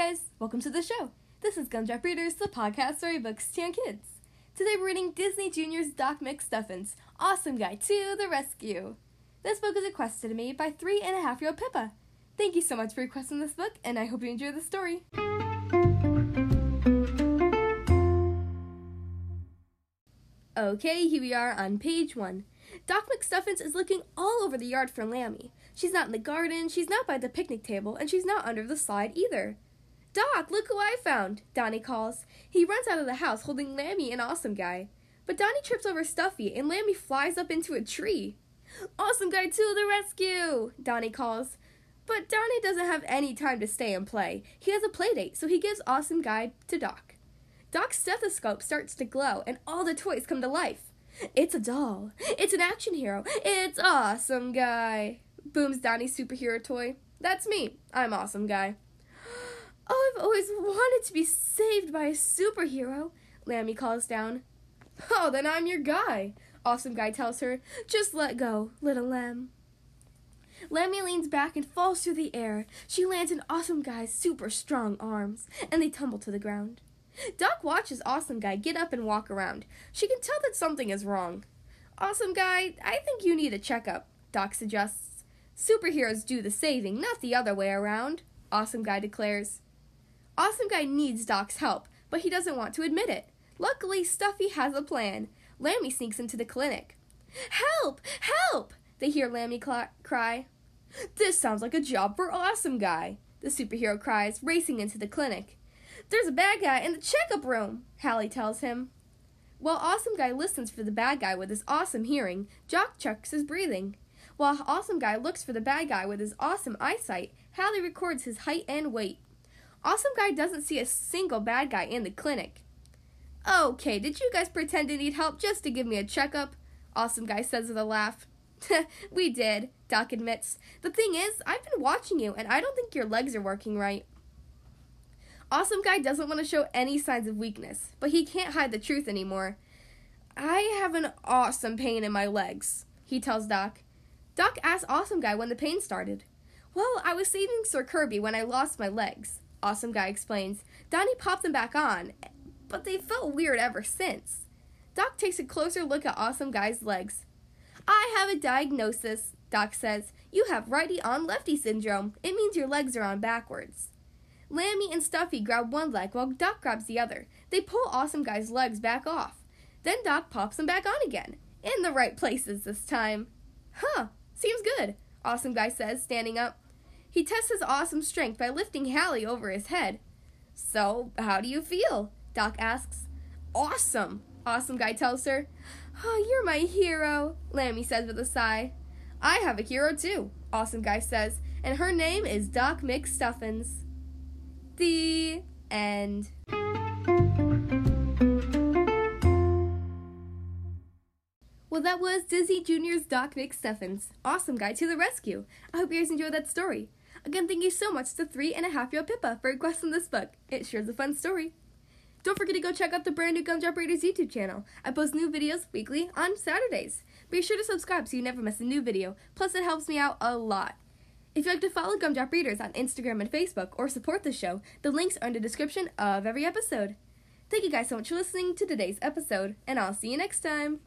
guys, welcome to the show. This is Gumdrop Readers, the podcast storybooks to young kids. Today we're reading Disney Junior's Doc McStuffins, Awesome Guy to the Rescue. This book is requested to me by three and a half year old Pippa. Thank you so much for requesting this book, and I hope you enjoy the story. Okay, here we are on page one. Doc McStuffins is looking all over the yard for Lambie. She's not in the garden, she's not by the picnic table, and she's not under the slide either. Doc, look who I found, Donny calls. He runs out of the house holding Lambie and Awesome Guy. But Donny trips over Stuffy, and Lambie flies up into a tree. Awesome Guy to the rescue, Donny calls. But Donny doesn't have any time to stay and play. He has a play date, so he gives Awesome Guy to Doc. Doc's stethoscope starts to glow, and all the toys come to life. It's a doll. It's an action hero. It's Awesome Guy. Booms Donny's superhero toy. That's me. I'm Awesome Guy. Oh, I've always wanted to be saved by a superhero, Lambie calls down. Oh, then I'm your guy, Awesome Guy tells her. Just let go, little lamb. Lambie leans back and falls through the air. She lands in Awesome Guy's super strong arms, and they tumble to the ground. Doc watches Awesome Guy get up and walk around. She can tell that something is wrong. Awesome Guy, I think you need a checkup, Doc suggests. Superheroes do the saving, not the other way around, Awesome Guy declares. Awesome Guy needs Doc's help, but he doesn't want to admit it. Luckily, Stuffy has a plan. Lambie sneaks into the clinic. Help! Help! They hear Lambie cl- cry. This sounds like a job for Awesome Guy, the superhero cries, racing into the clinic. There's a bad guy in the checkup room, Hallie tells him. While Awesome Guy listens for the bad guy with his awesome hearing, Doc checks his breathing. While Awesome Guy looks for the bad guy with his awesome eyesight, Hallie records his height and weight. Awesome Guy doesn't see a single bad guy in the clinic. Okay, did you guys pretend to need help just to give me a checkup? Awesome Guy says with a laugh. we did, Doc admits. The thing is, I've been watching you, and I don't think your legs are working right. Awesome Guy doesn't want to show any signs of weakness, but he can't hide the truth anymore. I have an awesome pain in my legs, he tells Doc. Doc asks Awesome Guy when the pain started. Well, I was saving Sir Kirby when I lost my legs, Awesome Guy explains. Donny popped them back on, but they felt weird ever since. Doc takes a closer look at Awesome Guy's legs. I have a diagnosis, Doc says. You have righty on lefty syndrome. It means your legs are on backwards. Lambie and Stuffy grab one leg while Doc grabs the other. They pull Awesome Guy's legs back off. Then Doc pops them back on again. In the right places this time. Huh, seems good, Awesome Guy says, standing up. He tests his awesome strength by lifting Hallie over his head. So, how do you feel? Doc asks. Awesome, Awesome Guy tells her. Oh, you're my hero, Lambie says with a sigh. I have a hero too, Awesome Guy says, and her name is Doc McStuffins. The end. Well, that was Disney Junior's Doc McStuffins. Awesome guy to the rescue. I hope you guys enjoyed that story. Again, thank you so much to three and a half year old Pippa for requesting this book. It sure is a fun story. Don't forget to go check out the brand new Gumdrop Readers YouTube channel. I post new videos weekly on Saturdays. Be sure to subscribe so you never miss a new video. Plus, it helps me out a lot. If you'd like to follow Gumdrop Readers on Instagram and Facebook or support the show, the links are in the description of every episode. Thank you guys so much for listening to today's episode, and I'll see you next time.